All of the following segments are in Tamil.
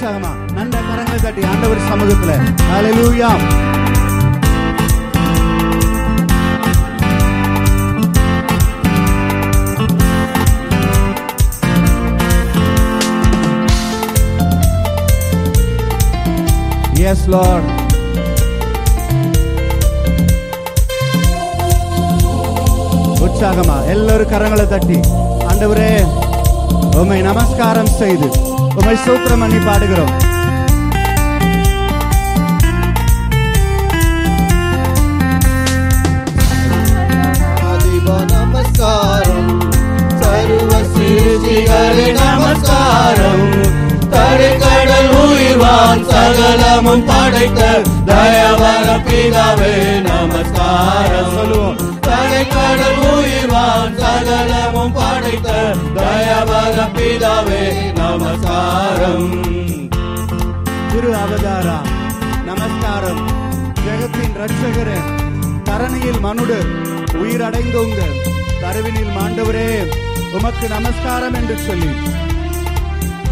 உற்சாகமா நல்ல கரங்களை தட்டி ஆண்டவர் சமூகத்துல ஹalleluya Yes, Lord. உற்சாகமா எல்லாரும் கரங்களை தட்டி ஆண்டவரே உம்மை நமஸ்காரம் செய்து உம்மை சூத்திரம் பண்ணி பாடுகிறோம். நமஸ்காரம் சர்வ சிருஷ்டிகளே நமஸ்காரம். தடைக்கடல் உயிர்வான் சகலமும் படைத்த தயவர பிதாவே நமஸ்காரம். சொல்லுவோம். தடைக்கடல் உயிர்வான் சகலமும் படைத்த தயவர பிதாவே நமஸ்காரம். திரு அவதாரா நமஸ்காரம். ஜெகத்தின் ரட்சகரே தரணியில் மனுடர் உயிரடைந்தோங்க. கருவினில் மாண்டவரே உமக்கு நமஸ்காரம் என்று சொல்லி.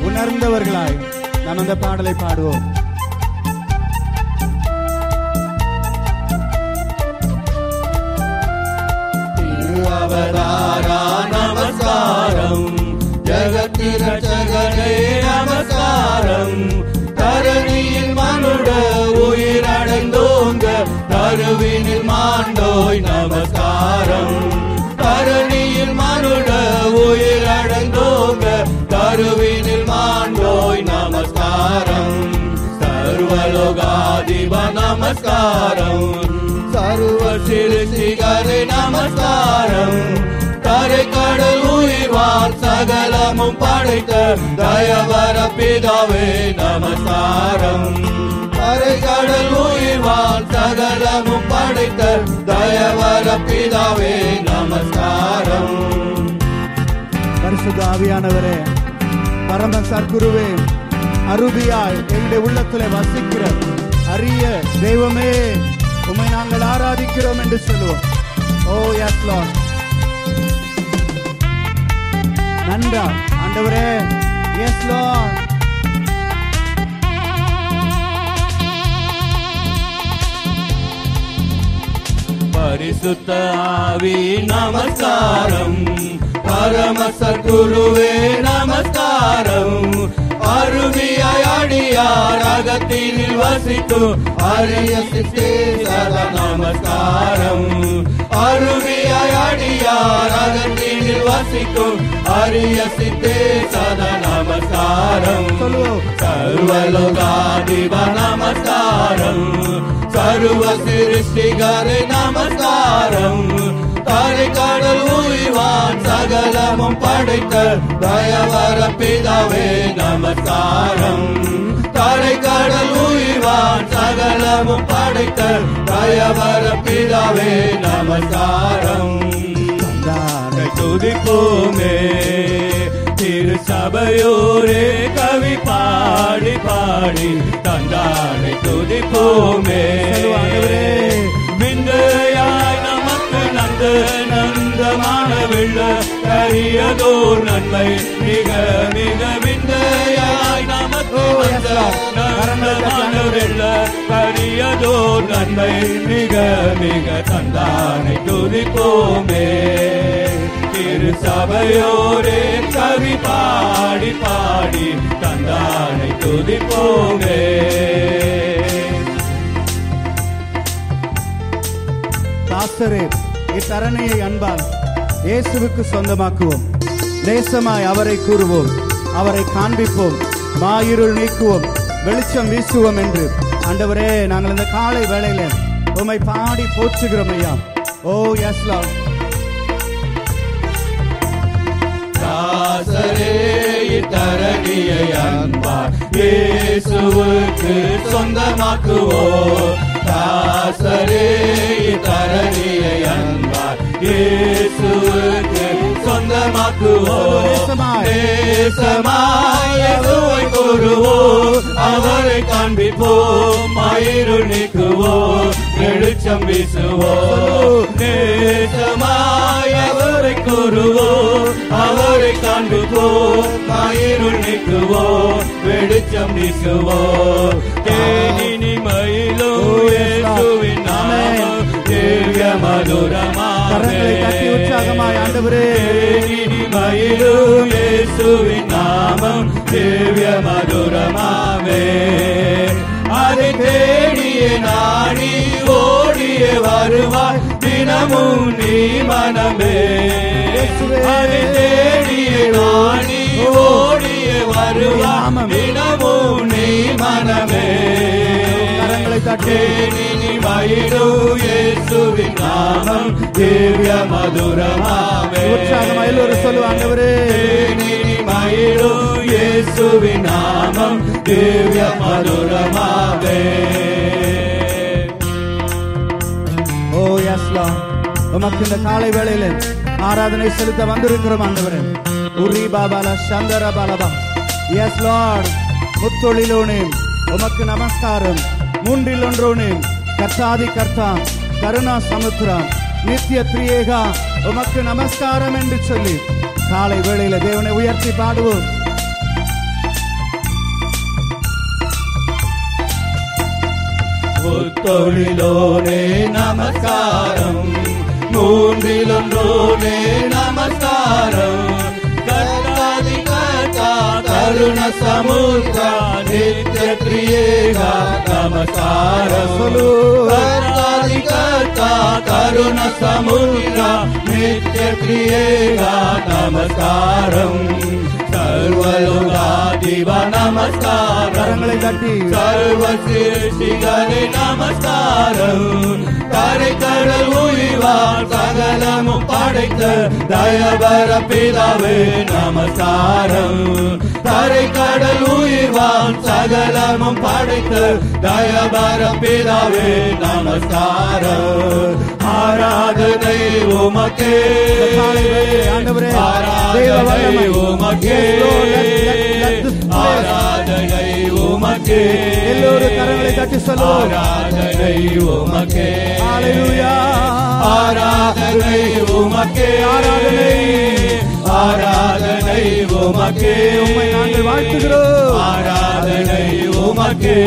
உணர்ந்தவர்களாய் நாம் அந்த பாடலை பாடுவோம். अवतारा नमस्कारम् जगति रचगणे நமஸ்காரம். சர்வ சிருஷ்டிகரே நமஸ்காரம். தரை கடல் உயிர்வார் சகலமும் படைத்த தயவர பிதாவே நமஸ்காரம். தரை கடல் உயிர்வார் சகலமும் படைத்த தயவர பிதாவே நமஸ்காரம். பரிசுத்த ஆவியானவரே பரம சர்க்குருவே அருபியாய் எங்களுடைய உள்ளத்திலே வசிக்கிற அரிய தெய்வமே உமை நாங்கள் ஆராதிக்கிறோம் என்று சொல்லுவோம். ஓ எஸ் லார்ட் நன்றா ஆண்டவரே. எஸ் லார்ட் பரிசுத்த ஆவி நமஸ்காரம். பரம சத்குருவே நமஸ்காரம். அருவியாய் அடியார் அகத்தினில் வசித்து அரிய சித்தேசர நமஸ்காரம் அருவியாய் அடியார் அகத்தினில் வசித்து அரிய சித்தேசர நமஸ்காரம் சர்வலோகாதிப நமஸ்காரம். சர்வ சிருஷ்டிகர நமஸ்காரம். தாரை கடல் உயிர்வான் சகலமும் படைத்த தயவர பிதாவே நமஸ்காரம். தாரை கடல் உயிர்வான் சகலமும் படைத்த தயவர பிதாவே நமஸ்காரம். துதிப்போமே திரு சபையோரே கவி பாடி பாடி தந்தாரை துதிப்போமே. நந்தமான வெள்ள கரியதோர் நன்மை. மிக மிக விந்தையாய் நமக்கு வந்த நந்தமான வெள்ள கரியதோர் நன்மை. மிக மிக தந்தானை துதிப்போமே. திரு சபையோரே கவி பாடி பாடி தந்தானை துதிப்போமே. பாஸ்டரே இத்தரணையை அன்பால் இயேசுவுக்கு சொந்தமாக்குவோம். நேசமாய் அவரை கூறுவோம். அவரை காண்பிப்போம். மாயிருள் நீக்குவோம். வெளிச்சம் வீசுவோம் என்று. ஆண்டவரே நாங்கள் இந்த காலை வேளையில உம்மை பாடி போற்றுகிறோம் ஐயா. ஓ எஸ் லார்ட் தரணியை அன்பார் இயேசுவுக்கு சொந்தமாக்குவோ தாசரே இயேசுவுக்கு சொந்தமாக்குவோ நேசமாய். நேசமாய் இயேசுவை கூறுவோ அவரை காண்பிப்போம். மயிரு நீக்குவோ வெளிச்சம் வீசுவோம். நேசமாய் அவரை கூறுவோம். அவரை காண்போம் மயிருள் நீக்குவோம். வெளிச்சம் வீசுவோம். தேனினி மயிலும் இயேசுவின் நாமம் திவ்ய கரங்களை தட்டி உற்சாகமாய் ஆண்டவரே. மயிலும் இயேசுவின் நாமம் திவ்ய மதுரமாவே அதை தேடிய நாடி ஓடிய வருவாய் தினமும் நீ மனமே. அதை தேடிய நாடி ஓடிய வருவாய் தினமும் நீ மனமே. கரங்களை தட்டி தேனினி மயிலும் இயேசுவின் நாமம். திவ்ய மதுரமாவே உற்சாகமாய் எல்லோரும் சொல்லுவோம் ஆண்டவரே. தேனினி மயிலும் இயேசுவின் நாமம். திவ்ய மதுரமாவே ஓ எஸ் உமக்கு இந்த காலை வேளையில ஆராதனை செலுத்த வந்திருக்கிறோம் ஆண்டவரே. உரி பாபால சந்தர பாலபா. எஸ் லார்ட் முத்தொழிலோனே உமக்கு நமஸ்காரம். மூன்றில் ஒன்றோனே கர்த்தாதி கர்த்தா கருணா சமுத்திரா நித்திய திரியேகா உமக்கு நமஸ்காரம் என்று சொல்லி காலை வேளையில தேவனை உயர்த்தி பாடுவோம் புத்தொழிலோனே நமஸ்காரம் மூன்றிலொன்றோனே நமஸ்காரம் கர்த்தாதி கர்த்தா கருண சமுத்திரா நித்ய கிரியேகா நமஸ்காரம் சொல்லு. கர்த்தாதி கர்த்தா கருண சமுத்திரா நித்ய கிரியேகா நமஸ்காரம். சர்வலோகாதிவ நமஸ்காரம். கரங்களை தட்டி. சர்வ சிருஷ்டிகளே நமஸ்காரம். கரை கடல் உயிர்வான் சகலமும் படைத்த தயபர பிதாவே நமஸ்காரம். கரை கடல் உயிர்வான் சகலமும் படைத்த தயபர பிதாவே நமஸ்காரம் ஆராதனை உமக்கே. ஆராதனை உமக்கே. ஆராதனை உமக்கே. எல்லோரும் கரங்களை தட்டி சொல்லுவோம். ஆராதனை உமக்கே. ஆராதனை உமக்கே. ஆராதனை. ஆராதனை உமக்கே. உம்மை நாங்கள் வாழ்த்துகிறோம். ஆராதனை உமக்கே.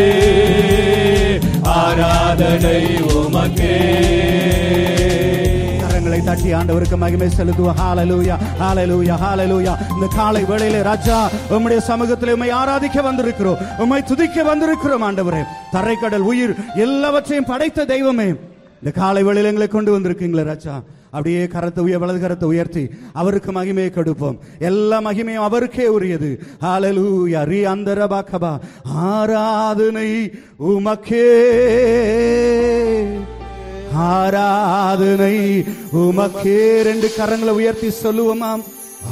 ஆராதனை உமக்கே. கரங்களை தட்டி ஆண்டவருக்கு மகிமை செலுத்துவோம். ஹalleluya ஹalleluya ஹalleluya. இந்த காலை வேளையிலே ராஜா உம்முடைய சமூகத்திலே உம்மை ஆராதிக்க வந்திருக்கிறோம். உம்மை துதிக்க வந்திருக்கிறோம் ஆண்டவரே. தரைக்கடல் உயிர் எல்லாவற்றையும் படைத்த தெய்வமே. இந்த காலை வேளையில எங்களை கொண்டு வந்திருக்கீங்களே ராஜா. அப்படியே கரத்தை உய வலது கரத்தை உயர்த்தி அவருக்கு மகிமையை கொடுப்போம். எல்லா மகிமையும் அவருக்கே உரியது. ஹalleluya ரி அந்தரபாகபா ஆராதனை உமக்கே. ஆராதனை உமக்கே. ரெண்டு கரங்களை உயர்த்தி சொல்லுவோமாம்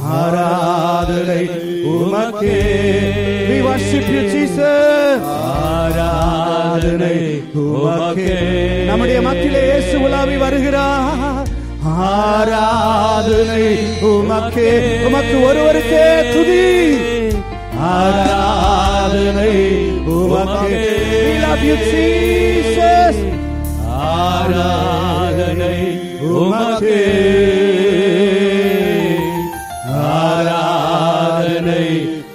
ஆராதனை உமக்கே. We worship you jesus. ஆராதனை உமக்கே. நம்முடைய மத்தியிலே இயேசு உலாவி வருகிறார். ஆராதனை உமக்கே. உமக்கு ஒருவருக்கே துதி ஆராதனை உமக்கே. We love you ஆராதனை உமக்கே. ஆராதனை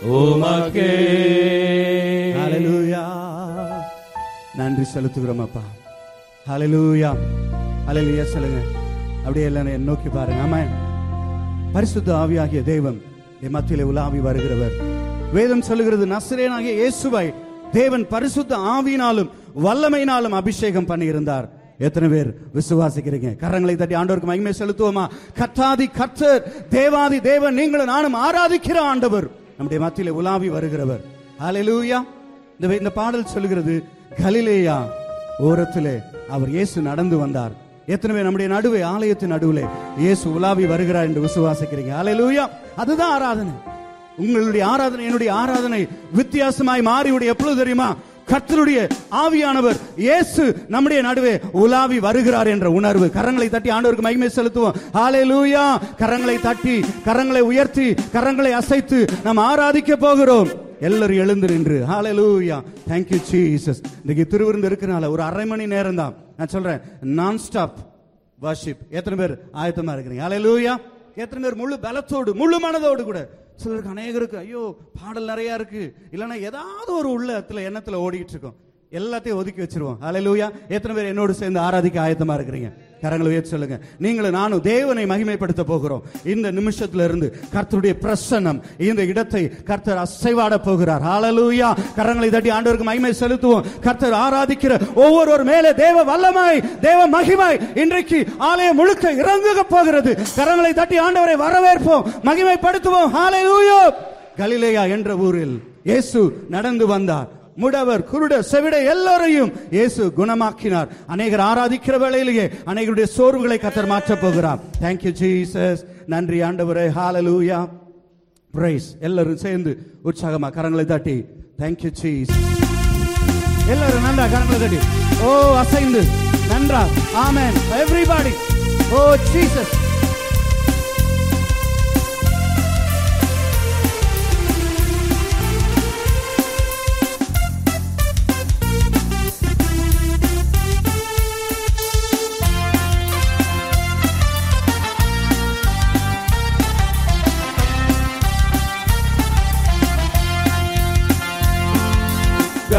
உமக்கே. ஹalleluya நன்றி செலுத்துகிறோம் அப்பா. ஹalleluya ஹalleluya சொல்லுங்க. அப்படியே எல்லாம் என்னை நோக்கி பாருங்க. ஆமா பரிசுத்த ஆவியாகிய தெய்வம் என் மத்தியிலே உலாவி வருகிறவர். வேதம் சொல்லுகிறது நசரேனாகிய இயேசுவை தேவன் பரிசுத்த ஆவியினாலும் வல்லமையினாலும் அபிஷேகம் பண்ணியிருந்தார். எத்தனை பேர் விசுவாசிக்கிறீங்க? கரங்களை தட்டி ஆண்டவருக்கு மகிமை செலுத்துவோமா? கத்தாதி கர்த்தர் தேவாதி தேவன் நீங்களும் நானும் ஆராதிக்கிற ஆண்டவர். நம்முடைய மத்தியிலே உலாவி வருகிறவர். ஹalleluya இந்த பாடல் சொல்லுகிறது கலிலேயா ஓரத்திலே அவர் இயேசு நடந்து வந்தார். எத்தனை நம்முடைய நடுவே ஆலயத்தின் நடுவிலே இயேசு உலாவி வருகிறார் என்று விசுவாசிக்கிறீங்க. ஹalleluya அதுதான் ஆராதனை. உங்களுடைய ஆராதனை என்னுடைய ஆராதனை வித்தியாசமாய் மாறிவிட எப்பொழுது தெரியுமா? கத்தருடைய ஆவியானவர் இயேசு நம்முடைய நடுவே உலாவி வருகிறார் என்ற உணர்வு. கரங்களை தட்டி ஆண்டவருக்கு மகிமை செலுத்துவோம். ஹalleluya கரங்களை தட்டி கரங்களை உயர்த்தி கரங்களை அசைத்து நாம் ஆராதிக்க போகிறோம். எல்லாரும் எழுந்து நின்று ஹாலலூயா தேங்க்யூ you இன்னைக்கு திருவிருந்து இருக்கனால ஒரு அரை மணி நேரம் தான். நான் சொல்றேன் நான் ஸ்டாப் வர்ஷிப் எத்தனை பேர் ஆயத்தமா இருக்கிறீங்க? ஹாலலூயா எத்தனை பேர் முழு பலத்தோடு முழு மனதோடு கூட. சிலருக்கு அநேகருக்கு ஐயோ பாடல் நிறைய இருக்கு. இல்லைன்னா ஏதாவது ஒரு உள்ளத்துல எண்ணத்துல ஓடிட்டு இருக்கோம். எல்லாத்தையும் ஒதுக்கி வச்சிருவோம். அலையிலூயா எத்தனை பேர் என்னோடு சேர்ந்து ஆராதிக்க ஆயத்தமா இருக்கிறீங்க? கரங்களை உயர்த்தி சொல்லுங்க. நீங்களும் நானும் தேவனை மகிமைப்படுத்த போகிறோம். இந்த நிமிஷத்துல இருந்து கர்த்தருடைய பிரசன்னம் இந்த இடத்தை கர்த்தர் அசைவாட போகிறார். ஆளலூயா கரங்களை தட்டி ஆண்டவருக்கு மகிமை செலுத்துவோம். கர்த்தர் ஆராதிக்கிற ஒவ்வொருவர் மேலே தேவ வல்லமாய் தேவ மகிமை இன்றைக்கு ஆலயம் முழுக்க இறங்குக போகிறது. கரங்களை தட்டி ஆண்டவரை வரவேற்போம். மகிமைப்படுத்துவோம். ஹalleluya கலிலேயா என்ற ஊரில் இயேசு நடந்து வந்தார். முடவர் குருட செவிட எல்லாரையும் இயேசு குணமாக்கினார். அநேகர் ஆராதிக்கிற வேளையிலேயே அநேகருடைய சோர்வுகளை கத்தர் மாற்றப் போகிறார். தேங்க்யூ ஜீசஸ் நன்றி ஆண்டவரே. ஹாலலூயா பிரைஸ் எல்லாரும் சேர்ந்து உற்சாகமா கரங்களை தட்டி. தேங்க்யூ ஜீசஸ் எல்லாரும் நன்றா கரங்களை தட்டி. ஓ அசைந்து. நன்றா. ஆமேன் எவ்ரிபாடி ஓ ஜீசஸ்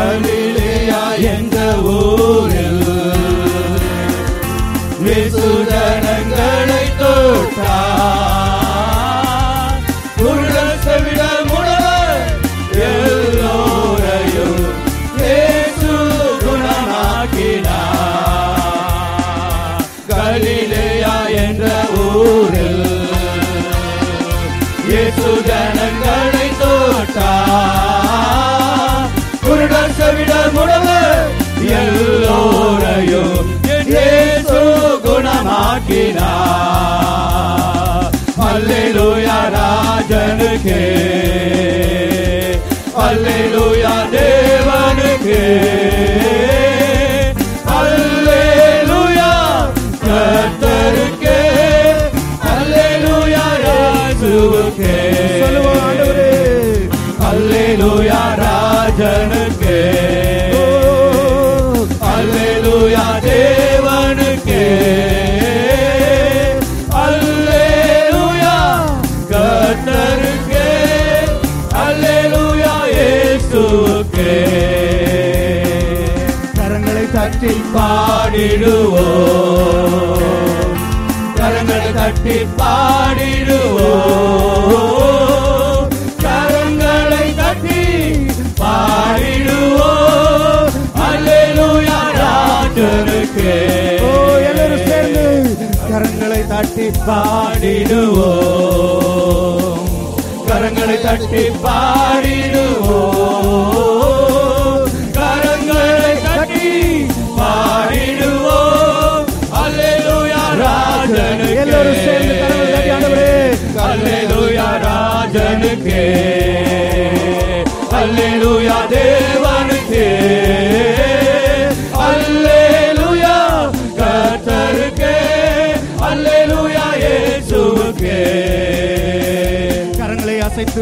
கலிலேயா என்ற ஊரே? அல்லேலூயா ராஜனுக்கே. அல்லேலூயா தேவனுக்கே. அல்லேலூயா கர்த்தருக்கே. அல்லேலூயா இயேசுவுக்கே. கரங்களை தட்டி பாடிடுவோ கரங்களை தட்டி பாடிடுவோ கரங்களை தட்டி பாடிடுவோம் கரங்களை தட்டி பாடிடுவோம் கரங்களை தட்டி பாடிடுவோம் அல்லேலூயா ராஜனுக்கே எல்லாரும் சேர்ந்து கரங்களை தட்டி ஆண்டவரே அல்லேலூயா ராஜனுக்கே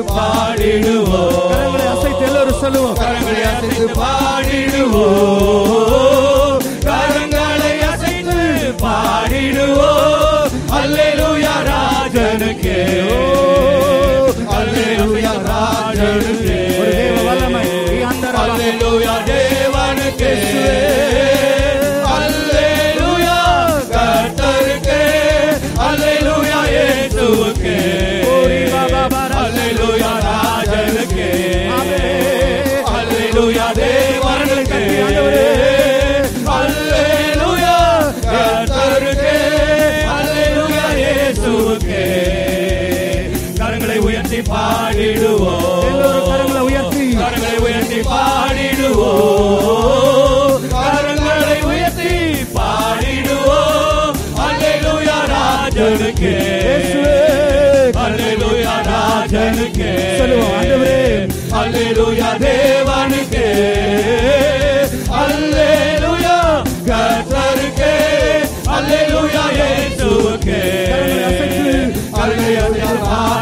அசைத்து பாடிடுவோம். கரங்களை அசைத்து எல்லாரும் சொல்லுவோம். கரங்களை அசைத்து பாடிடுவோம். கரங்களை அசைத்து பாடிடுவோம். அல்லேலூயா ராஜனுக்கே. அல்லேலூயா ராஜனுக்கே. ஒரு தேவ வல்லமை. அல்லேலூயா தேவனுக்கே.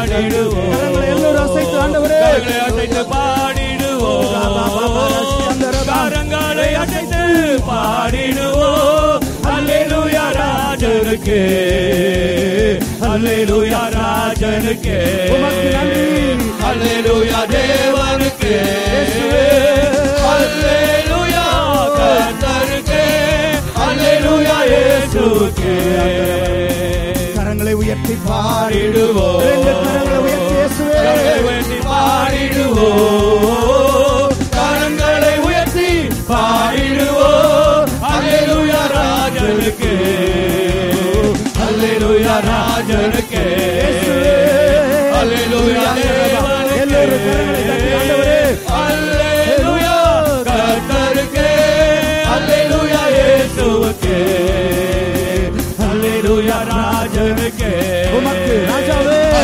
பாடிடுவோம். எல்லோரும் அசைத்து ஆண்டவரே. அசைத்து பாடிடுவோம். கரங்களை அசைத்து பாடிடுவோம். அல்லேலூயா ராஜனுக்கு. அல்லேலூயா ராஜனுக்கு. அல்லேலூயா தேவனுக்கு. அல்லேலூயா கர்த்தருக்கு. அல்லேலூயா இயேசுக்கு. உயர்த்தி பாடி பாடிடுவோம் ரெண்டு கரங்களை உயர்த்தி இயேசுவே. கரங்களை உயர்த்தி பாடிடுவோம் கரங்களை உயர்த்தி பாடிடுவோம் அல்லேலூயா ராஜனுக்கே அல்லேலூயா ராஜனுக்கே அல்லேலூயா தேவனுக்கே. எல்லோரும் கரங்களை தட்டி ஆண்டவரே. அல்லேலூயா கர்த்தருக்கே அல்லேலூயா இயேசுவுக்கே அல்லேலூயா ராஜனுக்கே உமக்கு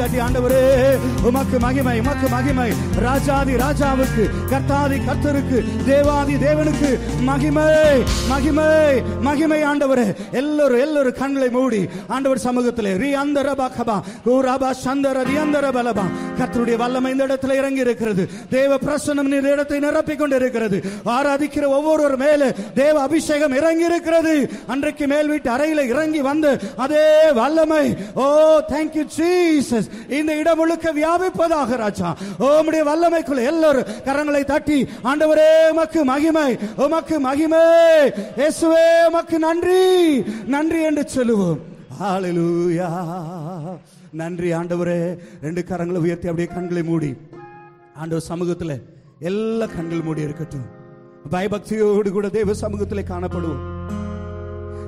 தட்டி ஆண்டவரே உமக்கு மகிமை உமக்கு மகிமை. ராஜாதி ராஜாவுக்கு கர்த்தாதி கர்த்தருக்கு தேவாதி தேவனுக்கு மகிமை மகிமை மகிமை ஆண்டவரே. எல்லோரும் எல்லோரும் கண்களை மூடி ஆண்டவர் சமூகத்திலே. ரீ அந்த ரபாகபா கூராபா சந்தர ரியந்தர பலபா வல்லமை இந்த இடத்துல இறங்கி இருக்கிறது தேவ பிரசனம் இந்த இடத்தை நிரப்பிக் கொண்டிருக்கிறது ஆராதிக்கிற ஒவ்வொருவர் மேல தேவ அபிஷேகம் இறங்கி இருக்கிறது அன்றைக்கு மேல் வீட்டு அறையில இறங்கி வந்து அதே வல்லமை. ஓ தேங்க்யூ ஜீசஸ் இந்த இடம் முழுக்க வியாபிப்பதாக ராஜா. ஓ உம்முடைய வல்லமைக்குள்ள எல்லாரும் கரங்களை தட்டி ஆண்டவரே உமக்கு மகிமை உமக்கு உமக்கு மகிமை. இயேசுவே உமக்கு நன்றி. நன்றி என்று சொல்லுவோம். ஹalleluya நன்றி ஆண்டவரே. ரெண்டு கரங்களை உயர்த்தி அப்படியே கண்களை மூடி. ஆண்டவர் சமூகத்தில் எல்லா கண்கள் மூடி இருக்கட்டும். பயபக்தியோடு கூட தேவ சமூகத்திலே காணப்படுவோம்.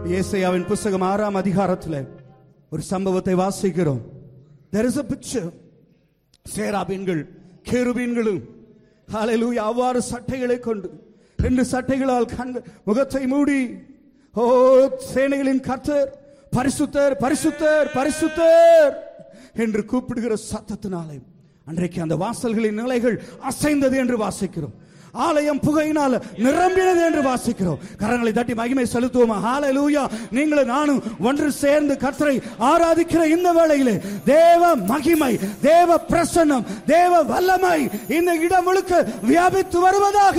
ஏசையாவின் புஸ்தகம் ஆறாம் அதிகாரத்தில் ஒரு சம்பவத்தை வாசிக்கிறோம். There is a picture. சேராபீன்கள் கேருபீன்களும் அவ்வாறு சட்டைகளை கொண்டு ரெண்டு சட்டைகளால் கண்கள் முகத்தை மூடி ஓ சேனைகளின் கர்த்தர் பரிசுத்தர் பரிசுத்தர் பரிசுத்தர் என்று கூப்பிடுகிற சத்தத்தினாலே அன்றைக்கு அந்த வாசல்களின் நிலைகள் அசைந்தது என்று வாசிக்கிறோம். ஆலயம் புகையினால் நிரம்பினது என்று வாசிக்கிறோம். கரங்களை தட்டி மகிமை செலுத்துவோமா? லூயா நீங்களும் நானும் ஒன்று சேர்ந்து கர்த்தரை ஆராதிக்கிற இந்த வேளையிலே தேவ மகிமை தேவ பிரசன்னம் தேவ வல்லமை இந்த இடம் முழுக்க வியாபித்து வருவதாக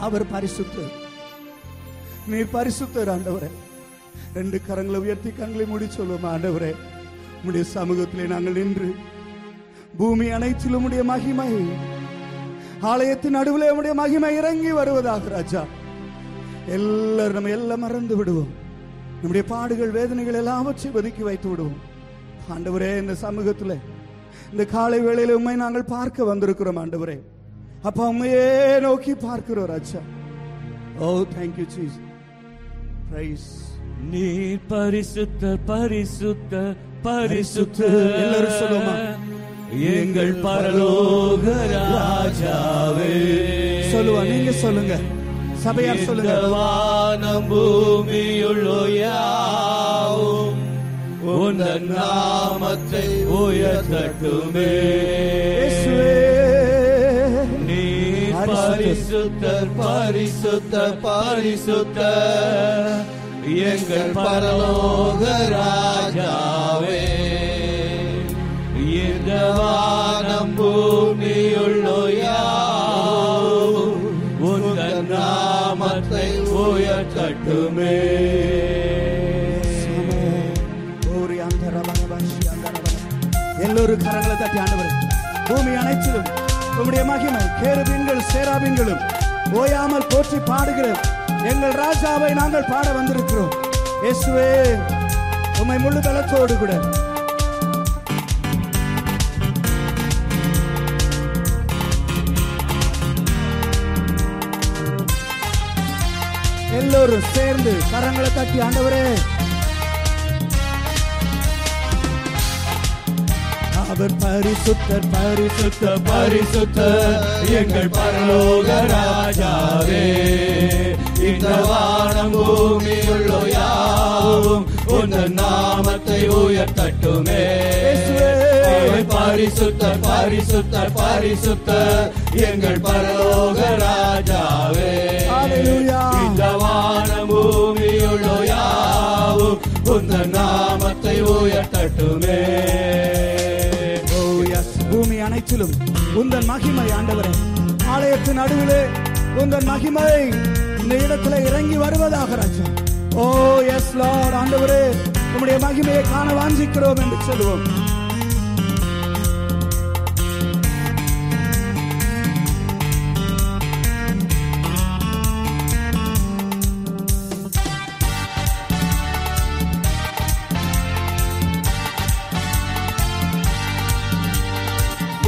அவர் பரிசுத்தர் நீர் பரிசுத்தர் ஆண்டவரே. ரெண்டு கரங்களை உயர்த்தி கண்களை முடி சொல்லுவோம் ஆண்டவரே. உடைய சமூகத்திலே நாங்கள் நின்று பூமி அனைத்திலும் உடைய மகிமை ஆலயத்தின் நடுவில் உடைய மகிமை இறங்கி வருவதாக ராஜா. எல்லாரும் நம்ம எல்லாம் மறந்து விடுவோம். நம்முடைய பாடுகள் வேதனைகள் எல்லாவற்றையும் ஒதுக்கி வைத்து விடுவோம். ஆண்டவரே இந்த சமூகத்தில் இந்த காலை வேளையில உண்மை நாங்கள் பார்க்க வந்திருக்கிறோம் ஆண்டவரே. அப்ப உண்மையே நோக்கி பார்க்கிறோம் ராஜா. ஓ தேங்க்யூ சீஸ் பிரைஸ் நீர் பரிசுத்த பரிசுத்த பரிசுத்த எல்லாரும் சொல்லுவோமா? எங்கள் பரலோக ராஜாவே. சொல்லுவா நீங்க சொல்லுங்க. சபையார் சொல்லுங்க. வானம் பூமியுள்ளோ யாவும் உந்தன் நாமத்தை உயர்த்தட்டுமே. நீர் பரிசுத்தர் பரிசுத்தர் பரிசுத்தர் எங்கள் பரலோக ராஜாவே இந்த வானம் பூமியுள்ளோ பகவாசி. கரங்களை தட்டி ஆண்டவர் பூமி அனைத்திலும் உம்முடைய மகிமை கேருபீன்கள் சேராபீன்களும் ஓயாமல் போற்றி பாடுகிற எங்கள் ராஜாவை நாங்கள் பாட வந்திருக்கிறோம் இயேசுவே உம்மை முழு பலத்தோடு கூட எல்லோரும் சேர்ந்து கரங்களை தட்டி ஆண்டவரே அவர் பரிசுத்தர் பரிசுத்த பரிசுத்த பரிசுத்த எங்கள் பரலோக ராஜாவே இந்த வானம் பூமியுள்ளோ யாவும் உந்தன் நாமத்தை உயர்த்தட்டுமே. பரிசுத்தர் பரிசுத்தர் பரிசுத்தர். எங்கள் பரலோக ராஜாவே. இந்த வானம் பூமியுள்ள யாவும் உந்தன் நாமத்தை உயர்த்தட்டுமே. அனைத்திலும் உந்தன் மகிமை ஆண்டவரே. ஆலயத்தின் நடுவிலே உந்தன் மகிமை இந்த இடத்துல இறங்கி வருவதாக ராஜா. ஓ எஸ் லார்ட் ஆண்டவரே உம்முடைய மகிமையை காண வாஞ்சிக்கிறோம் என்று சொல்லுவோம்.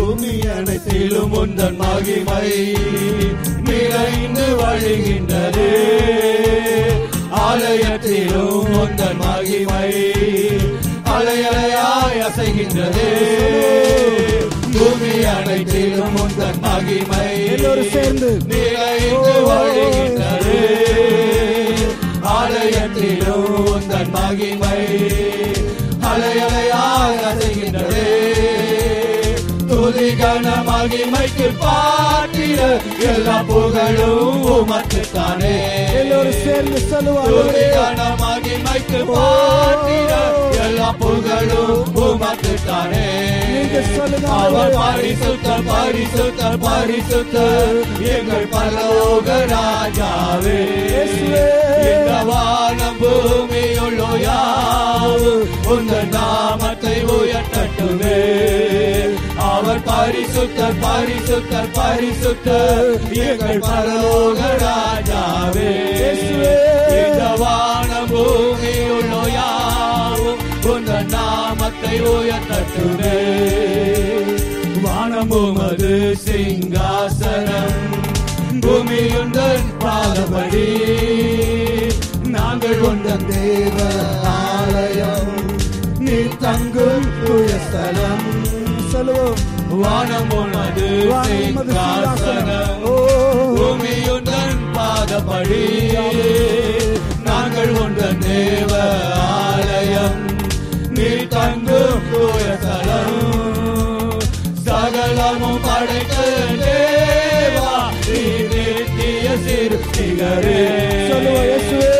பூமி அனைத்திலும் உந்தன் மகிமை நிறைந்து வழிகின்றது. ஆலயத்திலும் உந்தன் மகிமை அலையலையாய் அசைகின்றது. பூமி அனைத்திலும் உந்தன் மகிமை எல்லோரும் சேர்ந்து. நிறைந்து வழிகின்றது. ஆலயத்திலும் உந்தன் மகிமை அலையலையாய் துதி கன மகிமைக்கு பாட்டிட எல்லா புகழும் உமக்குத்தானே. எல்லோரும் சேர்ந்து சொல்லுவாங்க கன மகிமைக்கு பாட்டிட எல்லா புகழும் நீங்க சொல்லுங்க அவர். பரிசுத்தர் பரிசுத்தர் பரிசுத்தர் எங்கள் பரலோக ராஜாவே. இந்த வானம் பூமியுள்ள யாவும் உங்கள் நாமத்தை உயர்த்தட்டுமே. அவர் பரிசுத்தர் பரிசுத்தர் பரிசுத்தர். எங்கள் பரலோக ராஜாவே. இந்த வானம் பூமியுள்ள யாவும் உங்கள் நாமத்தை உயர்த்தட்டுமே. வானமும் அது சிங்காசனம் பூமியுந்தன் பாதபடி நாங்கள் உந்தன் தேவ ஆலயம். தங்கும் புயஸ்தலம் சொல்லுவோம். வானம். ஓ. பூமியுந்தன் பாதபடி. நாங்கள் உந்தன் தேவ ஆலயம். நீ தங்கும் புயஸ்தலம் சகலமும் படைத்த தேவா நீ நித்திய சிறுத்திகரே சொல்லுவோம்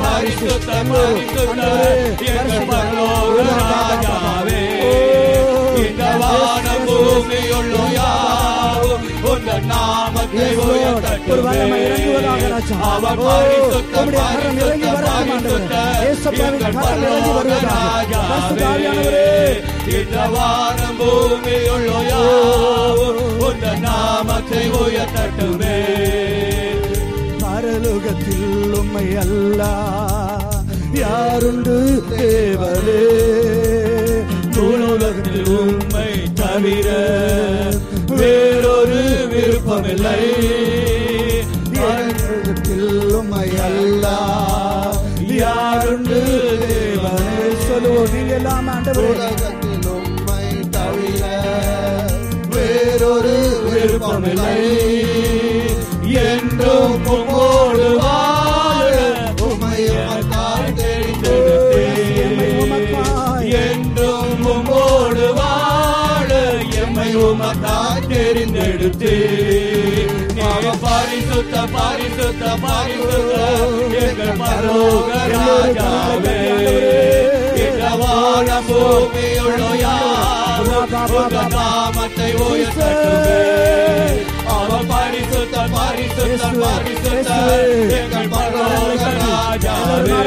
பரிசுத்த பரிசுத்த பரிசுத்த எங்கள் பரலோக ராஜாவே இந்த வானம் பூமியுள்ள யாவும் உங்கள் நாமத்தை ஒரு வல்லமை இறங்குவதாக ராஜா. அவர் ஓ, பரிசுத்த உம்முடைய கரம் இறங்கி வரட்டும் ஆண்டவரே. இயேசப்பாவின் கரம் இறங்கி வருவதாக. பரிசுத்த ஆவியானவரே. இந்த வானம் பூமியுள்ள யாவும் உங்கள் நாமத்தை உயர்த்தட்டுமே பரலோகத்தில் உண்மை அல்ல. யாருண்டு தேவரே பூலோகத்தில் உண்மை தவிர வேறொரு விருப்பமில்லை. பரலோகத்தில் உண்மை அல்ல. யாருண்டு தேவரே சொல்லுவோம் நீங்க எல்லாம் ஆண்டவரே. தவிர வேறொரு விருப்பமில்லை. என்றும் உம்மோடு வாழ உமையமக்காய் என்னை தெரிந்தெடுத்தேன் உமக்காய். என்றும் உம்மோடு வாழ எம்மை உமக்காய் தெரிந்தெடுத்தேன் பரிசுத்த பரிசுத்த பரிசுத்த எங்கள் நாமத்தை உயர்த்தட்டுமே அவர் பரிசுத்த பரிசுத்த பரிசுத்த எங்கள் பரலோக ராஜாவே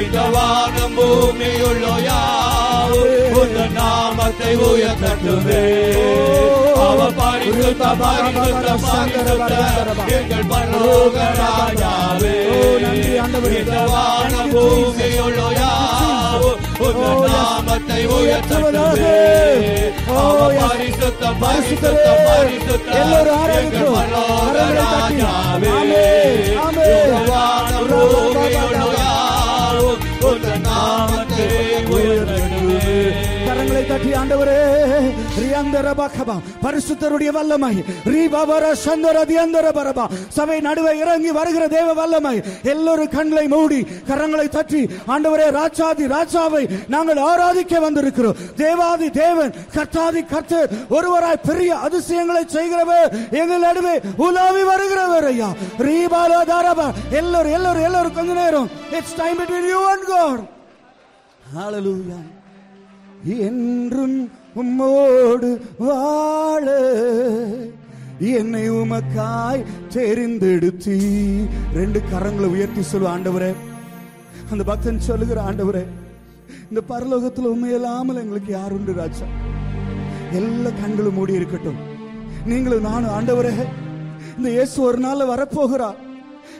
இந்த வானம் பூமியுள்ள யாவும் உங்கள் நாமத்தை உயர்த்தட்டுமே. அவர் பரிசுத்த பரிசுத்த பரிசுத்த. எங்கள் பரலோக ராஜாவே இந்த வானம் பூமியுள்ள யாவும் உங்கள் நாமத்தை உயர்த்தட்டுமே அவர் பரிசுத்த பரிசுத்த பரிசுத்த எல்லோரும் எங்கள் ஆராதிக்கிறோம். பரலோக கரங்களை தட்டி. ராஜாவே ஆமென். ஆமென். இந்த வானம் பூமியுள்ள யாவும் உங்கள் நாமத்தை உயர்த்தட்டுமே கரங்களை தட்டி ஆண்டவரே ரியாந்தர பரிசுத்தருடைய வல்லமை. ரீபாபர சந்தர தியந்தர பரபா. சபை நடுவே இறங்கி வருகிற தேவ வல்லமை. எல்லோரும் கண்களை மூடி கரங்களை தட்டி ஆண்டவரே ராஜாதி ராஜாவை நாங்கள் ஆராதிக்க வந்திருக்கிறோம். தேவாதி தேவன் கர்த்தாதி கர்த்தர் ஒருவராய் பெரிய அதிசயங்களை செய்கிறவர். எங்கள் நடுவே உலாவி வருகிறவர் ஐயா. ரீபாலா தாரபா. எல்லோரும் எல்லோரும் எல்லோரும் கொஞ்ச நேரம். It's time between you and God ஹalleluya என்றும் உம்மோடு வாழ. என்னை உமக்காய் தெரிந்தெடுத்தி. ரெண்டு கரங்களை உயர்த்தி சொல்லு ஆண்டவரே. அந்த பக்தன் சொல்லுகிற ஆண்டவரே இந்த பரலோகத்துல உண்மையில்லாமல் எங்களுக்கு யார் உண்டு ராஜா? எல்லா கண்களும் மூடி இருக்கட்டும். நீங்களும் நானும் ஆண்டவரே இந்த இயேசு ஒரு நாள் வரப்போகிறார்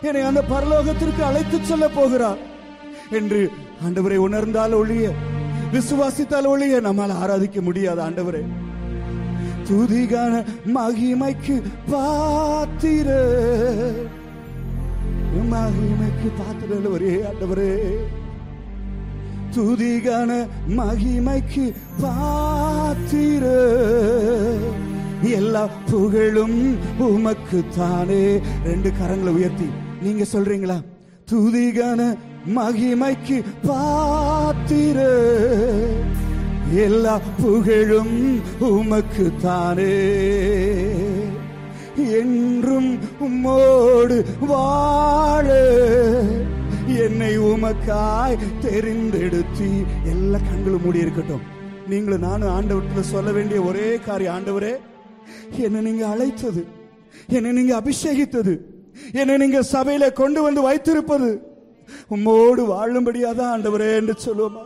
என்னை அந்த பரலோகத்திற்கு அழைத்து செல்ல போகிறார் என்று ஆண்டவரை உணர்ந்தால் ஒழிய விசுவாசித்தால் ஒழிய நம்மால் ஆராதிக்க முடியாது ஆண்டவரே. துதிகான மகிமைக்கு பாத்திர. மகிமைக்கு பாத்திர ஒரே ஆண்டவரே. துதிகான மகிமைக்கு பாத்திர. எல்லா புகழும் உமக்கு தானே ரெண்டு கரங்களை உயர்த்தி நீங்க சொல்றீங்களா? துதிகன மகிமைக்கு பாத்திர. எல்லா புகழும் உமக்கு தானே. என்றும் உம்மோடு வாழ. என்னை உமக்காய் தெரிந்தெடுத்தி எல்லா கண்களும் மூடி இருக்கட்டும். நீங்களும் நானும் ஆண்டவர்கிட்ட சொல்ல வேண்டிய ஒரே காரியம் ஆண்டவரே என்னை நீங்க அழைத்தது என்னை நீங்க அபிஷேகித்தது. என்னை நீங்க சபையில கொண்டு வந்து வைத்திருப்பது. உம்மோடு வாழும்படியாதான் ஆண்டவரே என்று சொல்லுவோமா?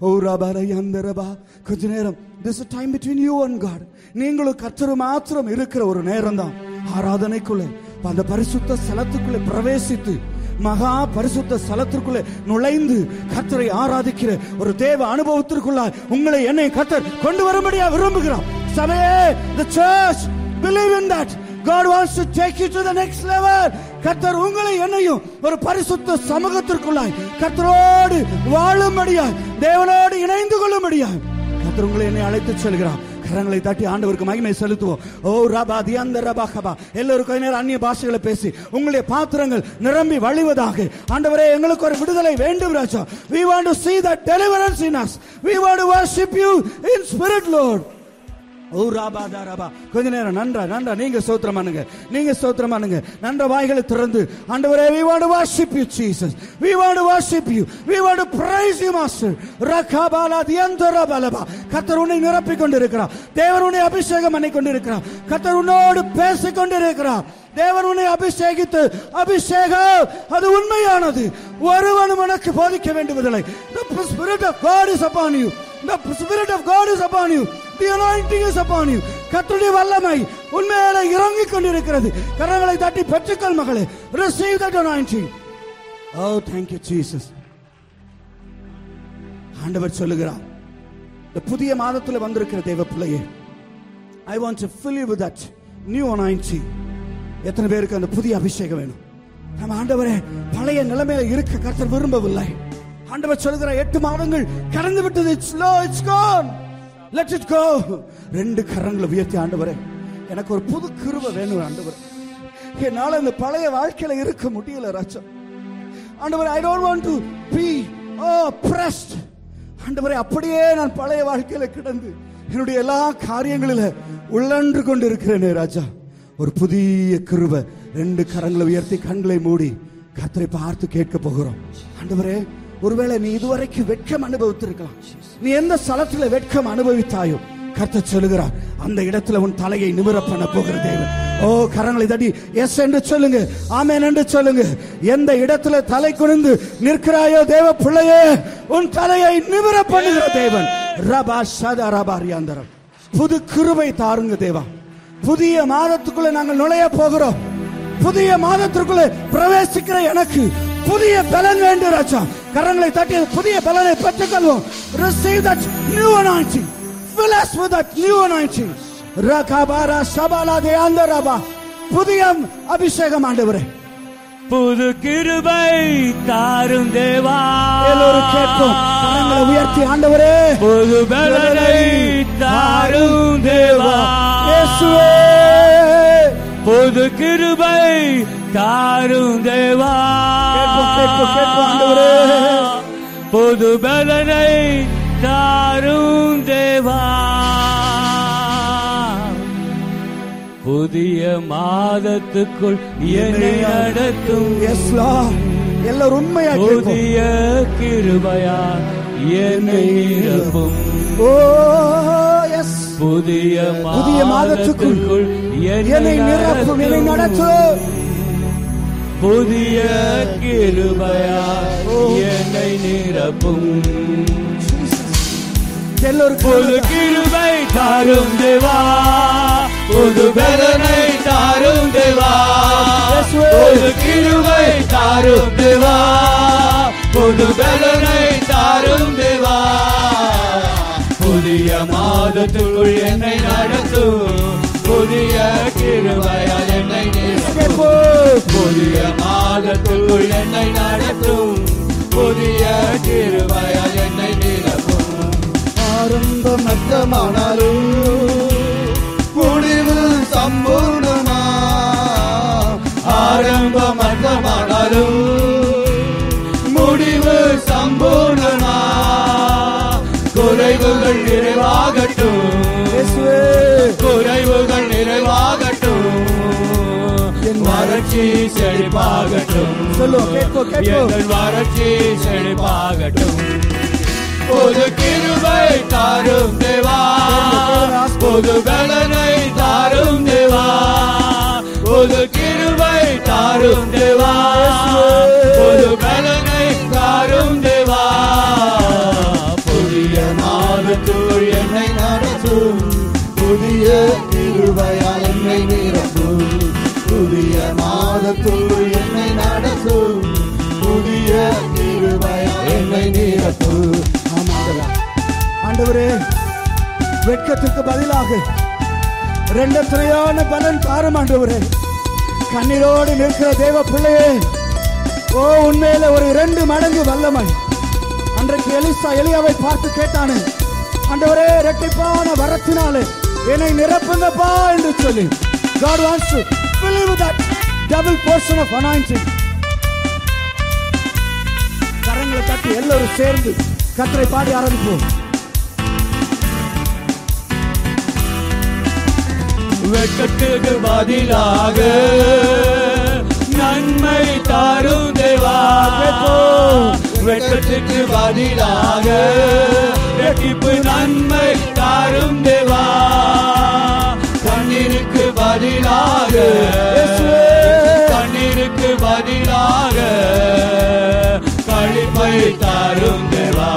ஓ ரபாரை அந்த ரபா. கொஞ்ச நேரம். This time between you and God நீங்களும் கத்தரு மாத்திரம் இருக்கிற ஒரு நேரம் தான் ஆராதனைக்குள்ளே அந்த பரிசுத்த ஸ்தலத்துக்குள்ளே பிரவேசித்து மகா பரிசுத்த ஸ்தலத்திற்குள்ளே நுழைந்து கத்தரை ஆராதிக்கிற ஒரு தேவ அனுபவத்திற்குள்ள உங்களை என்னை கத்தர் கொண்டு வரும்படியா விரும்புகிறார். சபையே the church believe in that God wants to take you to the next level. கர்த்தர் உங்களை என்னையும் ஒரு பரிசுத்த சமூகத்திற்குள்ளாய் கர்த்தரோடு வாழும்படியாய் தேவனோடு இணைந்து கொள்ளும்படியாய் கர்த்தர் உங்களை என்னை அழைத்து செல்கிறார். கரங்களை தட்டி ஆண்டவருக்கு மகிமை செலுத்துவோம். ஓ ரபா தியந்த ரபா கபா எல்லோரும் கொஞ்ச நேரம் அந்நிய பாஷைகளை பேசி உங்களுடைய பாத்திரங்கள் நிரம்பி வழிவதாக. ஆண்டவரே எங்களுக்கு ஒரு விடுதலை வேண்டும் ராஜா. We want to see that deliverance in us we want to worship you in spirit lord. Oh Rafah தா ராபா. கொஞ்ச நேரம் நன்றா நன்றா. நீங்க ஸ்தோத்திரம் பண்ணுங்க. நீங்க ஸ்தோத்திரம் பண்ணுங்க. நன்ற வாய்களை திறந்து. ஆண்டவரே we want worship you Jesus we want want worship you we we want master ரகா you master. ரகாபாலா தியந்தர பலபா. கர்த்தர் உன்னை நிரப்பிக் கொண்டிருக்கிறார். தேவன் உன்னை அபிஷேகம் பண்ணி கொண்டிருக்கிறார். கர்த்தர் உன்னோடு பேசிக் கொண்டிருக்கிறார். தேவன் உன்னை அபிஷேகித்து அபிஷேகம். அது உண்மையானது. ஒருவனும் உனக்கு போதிக்க வேண்டுவதில்லை. The spirit of God is upon you. The spirit of God is upon you. கத்துடைய வல்லமை உண்மையில இறங்கிக் கொண்டிருக்கிறது. கரங்களை தட்டி பெற்றுக்கொள் மகளே. Receive that anointing. Oh thank you jesus. ஆண்டவர் சொல்லுகிறார். இந்த புதிய மாதத்தில் வந்திருக்கிற தேவ பிள்ளையே I want to fill you with that new anointing. எத்தனை பேருக்கு அந்த புதிய அபிஷேகம் வேணும்? நம்ம ஆண்டவரே பழைய நிலைமையில இருக்க கர்த்தர் விரும்பவில்லை. ஆண்டவர் சொல்லுகிற எட்டு மாதங்கள் கடந்து விட்டது. It's low it's gone let it go ரெண்டு கரங்களை உயர்த்தி ஆண்டவரே. எனக்கு ஒரு புது கிருபை வேணும் ஆண்டவர். என்னால இந்த பழைய வாழ்க்கையில இருக்க முடியல ராஜா. ஆண்டவர் I don't want to be oppressed ஆண்டவரே அப்படியே நான் பழைய வாழ்க்கையில கிடந்து என்னுடைய எல்லா காரியங்களில உள்ளன்று கொண்டு இருக்கிறேனே ராஜா. ஒரு புதிய கிருபை. ரெண்டு கரங்களை உயர்த்தி கண்களை மூடி கத்தரை பார்த்து கேட்க போகிறோம். ஆண்டவரே ஒருவேளை நீ இதுவரைக்கும் வெட்கம் அனுபவித்திருக்கலாம். நீ எந்த ஸ்தலத்துல வெட்கம் அனுபவித்தாயோ கர்த்தர் சொல்லுகிறார் அந்த இடத்துல உன் தலையை நிமிர பண்ண போகிற தேவன். ஓ கரங்களை தட்டி எஸ் என்று சொல்லுங்க ஆமென் என்று சொல்லுங்க. எந்த இடத்துல தலை குனிந்து நிற்கிறாயோ தேவ பிள்ளையே உன் தலையை நிமிர பண்ணுகிற தேவன். ரபா சதா ரபா ரியாந்தரம். புது கிருபை தாருங்க தேவா. புதிய மாதத்துக்குள்ள நாங்கள் நுழைய போகிறோம். புதிய மாதத்திற்குள்ளே பிரவேசிக்கிற எனக்கு புதிய பலன் வேண்டும் ராஜா. கரங்களை தட்டி புதிய பலனை பெற்றுக்கொள்வோம். Receive that new anointing. Fill us with that new anointing. ரகாபாரா சபாலா தேயாந்தரபா புதிய அபிஷேகம் ஆண்டவரே. புது கிருபை தாரும் தேவா. எல்லோரும் கேட்போம். கரங்களை உயர்த்தி ஆண்டவரே. புது பலனை தாரும் தேவா. இயேசுவே. புது கிருபை தாரும் தேவா. புது பலனை தாரும் தேவா. புதிய மாதத்துக்குள் என்னை நடத்தும். எல்லாரும் உண்மையா புதிய கிருபையா என்னை நிரப்பும். ஓ புதிய புதிய மாதத்துக்குள் என்னை நிரப்பும் என்னை நடத்தும் புதிய கிருபையா என்னை நிரப்பும். புது கிருபை தாரும் தேவா புது பலனை தாரும் தேவா. புது கிருபை தாரும் தேவா புது பலனை தாரும் தேவா. புதிய மாதத்துக்குள் என்னை நடத்தும் புதிய கிருமையால் என்னை புதிய மாதத்துக்குள் என்னை நடத்தும் புதிய கிருபையால் வறட்சி செழிப்பாகட்டும். எங்கள் வறட்சி செழிப்பாகட்டும். பொது கிருபை தாரும் தேவா. பொது பலனை தாரும் தேவா. பொது கிருபை தாரும் தேவா. பொது பலனை தாரும் தேவா. புதிய மாதத்துள் என்னை நடத்தும். புதிய திருவையால் என்னை நிரப்பும். புதிய மாதத்துள் என்னை நடத்தும் புதிய என்னை நிரப்பும் ஆண்டவரே வெட்கத்துக்கு பதிலாக ரெண்டத்திரையான பலன் தாரும் ஆண்டவரே. கண்ணீரோடு நிற்கிற தேவ பிள்ளையே ஓ உண்மையில ஒரு இரண்டு மடங்கு வல்லமை. அன்றைக்கு எலிசா எலியாவை பார்த்து கேட்டானு ஆண்டவரே இரட்டிப்பான வரத்தினாலே என்னை நிரப்புங்கப்பா என்று சொல்லி. God wants to fill that double portion of anointing. கரங்களை தட்டி எல்லோரும் சேர்ந்து கத்தரை பாடி ஆரம்பிப்போம். வெட்கத்துக்கு பதிலாக நன்மை தாரும் தேவா. வெட்கத்துக்கு பதிலாக ரெட்டிப்பு நன்மை தாரும் தேவா. கண்ணீருக்கு பதிலாக. கண்ணீருக்கு பதிலாக கழிப்பை தாரும் தேவா.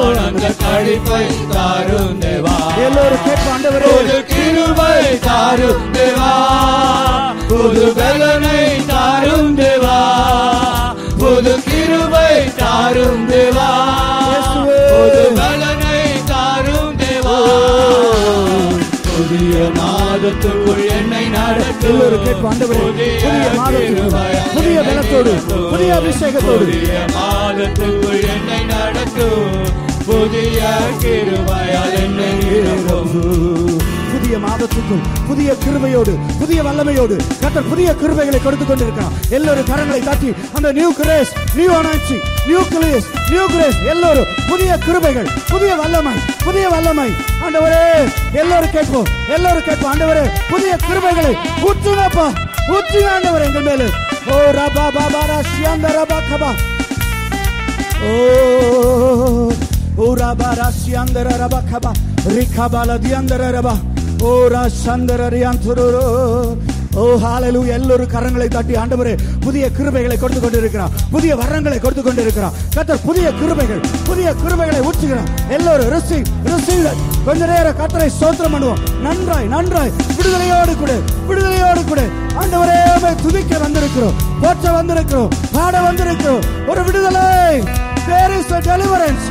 ஆனந்த கழிப்பை தாரும் தேவா. எல்லோரும் கேட்போம் ஆண்டவரே. புது கிருபை தாரும் தேவா. புது பலனை தாரும் தேவா. புது கிருபை தாரும் தேவா. புது பலனை புதிய மாதத்துக்குள் என்னை ஆண்டவரே புதிய பலத்தோடு புதிய அபிஷேகத்தோடு. புதிய மாதத்துக்குள் என்னை நடத்தும் புதிய கிருபையால் என்னை புதிய மாதத்துக்குள் புதிய கிருபையோடு புதிய வல்லமையோடு கத்தர் புதிய கிருபைகளை கொடுத்து கொண்டிருக்கிறார் எல்லோரும் கரங்களை காட்டி அந்த நியூ கிரேஸ் நியூ அனாய்ச்சி நியூ கிரேஸ் நியூ கிரேஸ் எல்லோரும் புதிய கிருபைகள் புதிய வல்லமை புதிய வல்லமை. ஆண்டவரே எல்லோரும் கேட்போம் எல்லோரும் கேட்போம். ஆண்டவரே புதிய கிருபைகளை ஊற்றுங்கப்பா ஊற்றுங்க ஆண்டவர் எங்கள் மேலே. ஓ ரபா பாபா ராசியாந்த ரபா கபா ஓ ஓ ரபா ராசியாந்தர ரபா கபா ரிகபால தியந்தர ரபா. ஓ ராசந்தர ரியாந்துரு ஓ ஹாலலு எல்லோரும் கரங்களை தட்டி ஆண்டவரே புதிய கிருபைகளை கொடுத்து கொண்டிருக்கிறார். புதிய வரங்களை கொடுத்து கொண்டிருக்கிறார். கத்தர் புதிய கிருபைகள் புதிய கிருபைகளை ஊற்றுகிறார் எல்லோரும் ரிசீவ் ரிசீவ் கொஞ்ச நேரம் கத்தரை சோத்திரம் பண்ணுவோம். நன்றாய் நன்றாய். விடுதலையோடு கூட விடுதலையோடு கூட. ஆண்டவரே துதிக்க வந்திருக்கிறோம். போற்ற வந்திருக்கிறோம். பாட வந்திருக்கிறோம். ஒரு விடுதலை. There is a deliverance.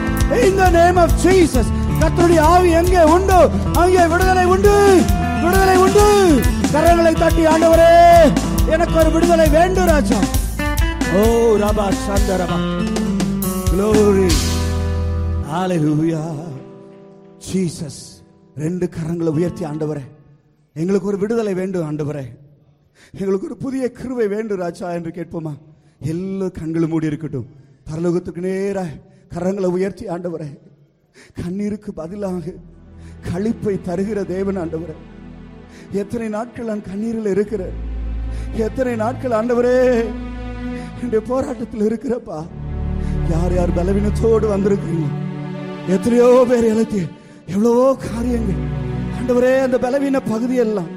In the name of Jesus. கத்தருடைய ஆவி எங்கே உண்டு அங்கே விடுதலை உண்டு. விடுதலை உண்டு. கரங்களை தட்டி ஆண்டவரே எனக்கு ஒரு விடுதலை வேண்டும் ராஜா. ஓ ரபா சந்த ரபா. Glory. ஹalleluya ஜீசஸ் ரெண்டு கரங்களை உயர்த்தி ஆண்டவரே. எங்களுக்கு ஒரு விடுதலை வேண்டும் ஆண்டவரே. எங்களுக்கு ஒரு புதிய கிருவை வேண்டும் ராஜா என்று கேட்போமா? எல்லா கண்களும் மூடி இருக்கட்டும். பரலோகத்துக்கு நேராக கரங்களை உயர்த்தி ஆண்டவரே. கண்ணீருக்கு பதிலாக களிப்பை தருகிற தேவன் ஆண்டவரே. எத்தனை நாட்கள் நான் கண்ணீரில் இருக்கிறேன் எத்தனை நாட்கள் ஆண்டவரே என்னுடைய போராட்டத்தில் இருக்கிறப்பா? யார் யார் பலவீனத்தோடு வந்திருக்கிறீங்க? எத்தனையோ பேர் எழுத்தி எவ்வளவோ காரியங்கள். ஆண்டவரே அந்த பலவீன பகுதியெல்லாம்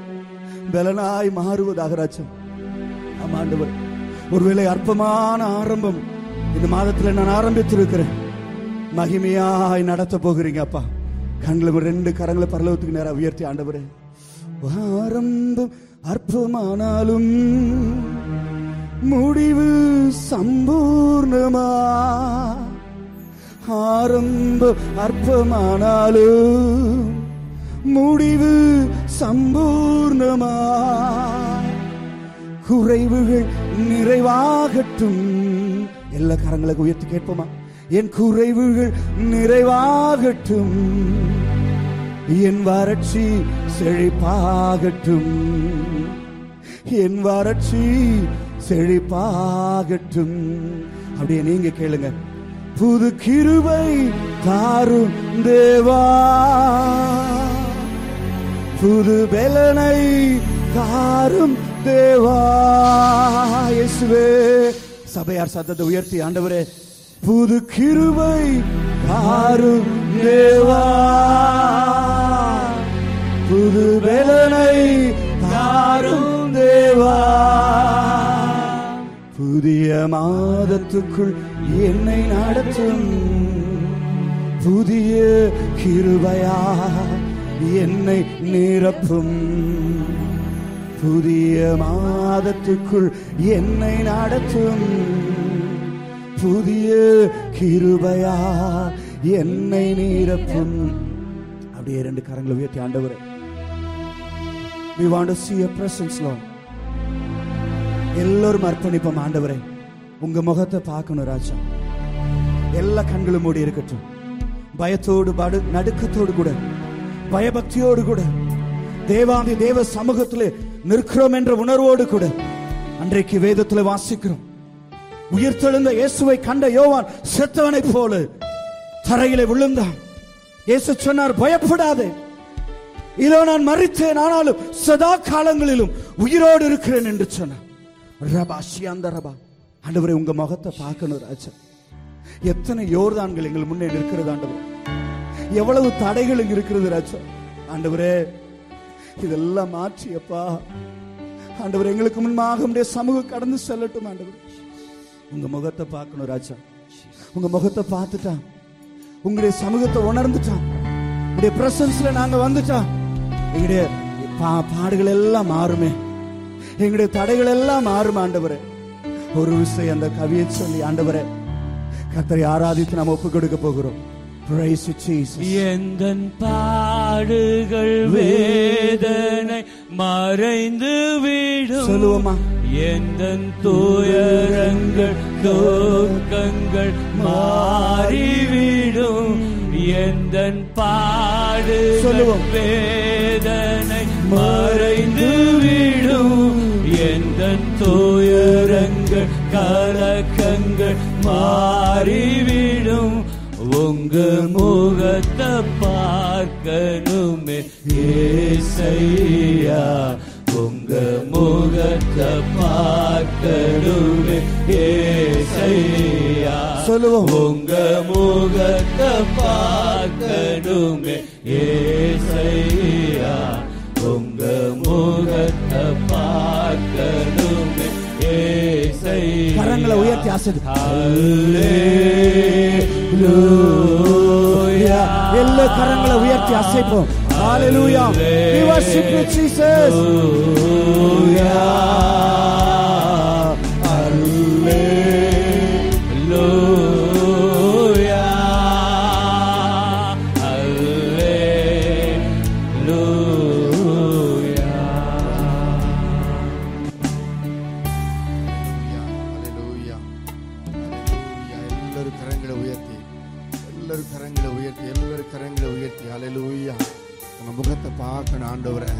பலனாய் மாறுவதாக ராஜம் ஆமா ஆண்டவர். ஒருவேளை அற்பமான ஆரம்பம் இந்த மாதத்துல நான் ஆரம்பித்திருக்கிறேன். மகிமையாய் நடத்த போகிறீங்க அப்பா. கண்களை ரெண்டு கரங்களை பரலவத்துக்கு நேரம் உயர்த்தி ஆண்டவரே. ஆரம்பம் அற்பமானாலும் முடிவு சம்பூர்ணமா? ஆரம்பம் அற்பமானாலும் முடிவு சம்பூர்ணமா? குறைவுகள் நிறைவாகட்டும். எல்லா கரங்களுக்கு உயர்த்தி கேட்போமா? என் குறைவுகள் நிறைவாகட்டும். என் வறட்சி செழிப்பாகட்டும். என் வறட்சி செழிப்பாகட்டும். அப்படியே நீங்க கேளுங்க. புது கிருபை தாரும் தேவா. புது பெலனை தாரும் தேவா. இயேசுவே சபையார் சத்தத்தை உயர்த்தி ஆண்டவரே புது கிருபை தாரும் தேவா. புது பெலனை தாரும் தேவா. புதிய மாதத்துக்குள் என்னை நடத்தும். புதிய கிருபையா என்னை நிரப்பும். புதிய மாதத்துக்குள் என்னை நடத்தும். புதிய கிருபையா என்னை நீரப்பும். அப்படியே ரெண்டு கரங்களை உயர்த்தி ஆண்டவர் we want to see your presence lord. எல்லோரும் அர்ப்பணிப்போம் ஆண்டவரே. உங்க முகத்தை பார்க்கணும் ராஜா. எல்லா கண்களும் மூடி இருக்கட்டும். பயத்தோடு படு நடுக்கத்தோடு கூட பயபக்தியோடு கூட. தேவாதி தேவ சமூகத்திலே நிற்கிறோம் என்ற உணர்வோடு கூட. அன்றைக்கு வேதத்தில் வாசிக்கிறோம். உயிர்த்தெழுந்த இயேசுவை கண்ட யோவான் செத்தவனை போல தரையிலே விழுந்தான். இயேசு சொன்னார் பயப்படாதே. இதோ நான் மறித்தேன் ஆனாலும் சதா காலங்களிலும் உயிரோடு இருக்கிறேன் என்று சொன்னார். ரபா சியாந்த ரபா. ஆண்டவரே உங்க முகத்தை பார்க்கணும் ராஜா. எத்தனை யோர்தான்கள் எங்கள் முன்னே இருக்கிறது ஆண்டவர். எவ்வளவு தடைகள் இங்க இருக்கிறது ராஜா. ஆண்டவரே இதெல்லாம் மாற்றியப்பா. ஆண்டவர் எங்களுக்கு முன்பாக உடைய சமூகம் கடந்து செல்லட்டும் ஆண்டவர். உங்க முகத்தை பார்க்கணும் ராஜா. உங்க முகத்தை பார்த்துட்டான். உங்களுடைய சமூகத்தை உணர்ந்துட்டான். உங்களுடைய பிரசன்ஸ்ல நாங்க வந்துட்டோம். எங்களுடைய பா- பாடுகள் எல்லாம் மாறுமே. எங்களுடைய தடைகள் எல்லாம் மாறும் ஆண்டவரே. ஒரு விஷயம் அந்த கவியை சொல்லி ஆண்டவரே கத்தரை ஆராதித்து நாம் ஒப்பு கொடுக்க போகிறோம். Praise you, Jesus. எந்தன் பாடுகள் வேதனை மறைந்து விடும் சொல்லுவோமா? எந்தன் துயரங்கள் தோக்கங்கள் மாறிவிடும் எந்தன் பாடுகள் சொல்லுவோம். வேதனை மறைந்து விடும் எந்தன் துயரங்கள் கலக்கங்கள் மாறிவிடும் உங்க முகத்தை பார்க்கணுமே ஏசையா உங்க முகத்தை பார்க்கணுமே ஏசையா சொல்லுவோம். உங்க முகத்தை பார்க்கணுமே ஏசையா உங்க முகத்தை பார்க்கணுமே ஏசையா கரங்களை உயர்த்தி Hallelujah. எல்லா கரங்களை உயர்த்தி அசைப்போம் Hallelujah. We worship you, Jesus. உயர்த்தி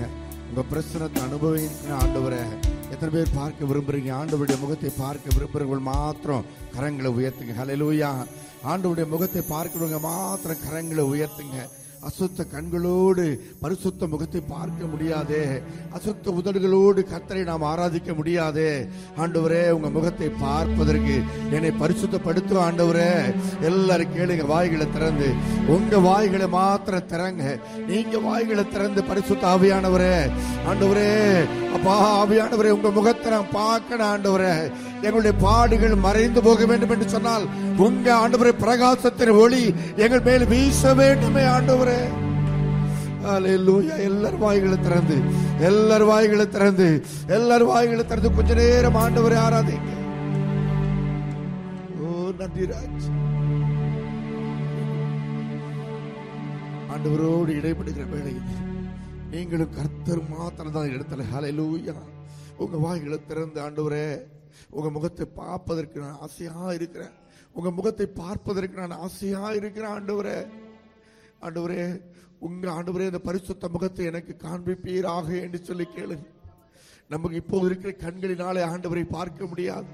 ஆண்டவரே உங்க பிரசனத்தை அனுபவிக்கிற ஆண்டவரே எத்தனை பேர் பார்க்க விரும்புறீங்க? ஆண்டவருடைய முகத்தை பார்க்க விரும்புறவங்க மாத்திரம் கரங்களை உயர்த்துங்க. ஹலலூயா ஆண்டவருடைய முகத்தை பார்க்கிறவங்க மாத்திரம் கரங்களை உயர்த்துங்க. அசுத்த கண்களோடு பரிசுத்த முகத்தை பார்க்க முடியாதே. அசுத்த உதடுகளோடு கத்தரை நாம் ஆராதிக்க முடியாதே. ஆண்டவரே உங்க முகத்தை பார்ப்பதற்கு என்னை பரிசுத்தப்படுத்தும் ஆண்டவரே. எல்லாரும் கேளுங்க வாய்களை திறந்து. உங்க வாய்களை மாத்திரம் திறங்க. நீங்க வாய்களை திறந்து பரிசுத்த ஆவியானவரே. ஆண்டவரே அப்பா ஆவியானவரே உங்க முகத்தை நான் பார்க்கணும் ஆண்டவரே. எங்களுடைய பாடுகள் மறைந்து போக வேண்டும் என்று சொன்னால் உங்க ஆண்டவரை பிரகாசத்தின் ஒளி எங்கள் மேல் வீச வேண்டுமே ஆண்டவரே. எல்லார் வாய்களை திறந்து எல்லார் வாய்களை திறந்து எல்லார் வாய்களை திறந்து கொஞ்ச நேரம் ஆண்டவரை ஆராதிங்க. ஓ நன்றி ராஜ். ஆண்டவரோடு இடைப்படுகிற வேளையில் நீங்களும் கர்த்தர் மாத்திரம் தான் இடத்துல. லூயா உங்க வாய்களை திறந்து ஆண்டவரே உங்க முகத்தை பார்ப்பதற்கு நான் ஆசையா இருக்கிறேன். உங்க முகத்தை பார்ப்பதற்கு நான் ஆசையா இருக்கிறேன் ஆண்டவரே. ஆண்டவரே உங்க ஆண்டவரே இந்த பரிசுத்த முகத்தை எனக்கு காண்பிப்பீராக என்று சொல்லி கேளுங்க நமக்கு இப்போது இருக்கிற கண்களினாலே ஆண்டவரை பார்க்க முடியாது.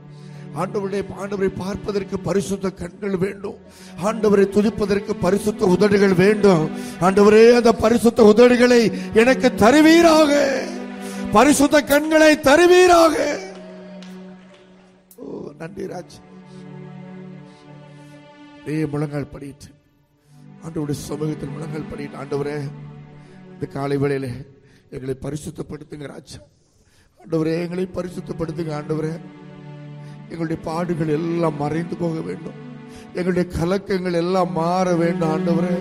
ஆண்டவருடைய ஆண்டவரை பார்ப்பதற்கு பரிசுத்த கண்கள் வேண்டும். ஆண்டவரை துதிப்பதற்கு பரிசுத்த உதடுகள் வேண்டும். ஆண்டவரே அந்த பரிசுத்த உதடுகளை எனக்கு தருவீராக. பரிசுத்த கண்களை தருவீராக. நன்றி ராஜ். நிறைய முழங்கால் படிட்டு ஆண்டவருடைய சமூகத்தில் முழங்கால் படிட்டு ஆண்டவரே இந்த காலை வேளையில எங்களை பரிசுத்தப்படுத்துங்க ராஜ். ஆண்டவரே எங்களை பரிசுத்தப்படுத்துங்க ஆண்டவரே. எங்களுடைய பாடுகள் எல்லாம் மறைந்து போக வேண்டும். எங்களுடைய கலக்கங்கள் எல்லாம் மாற வேண்டும் ஆண்டவரே.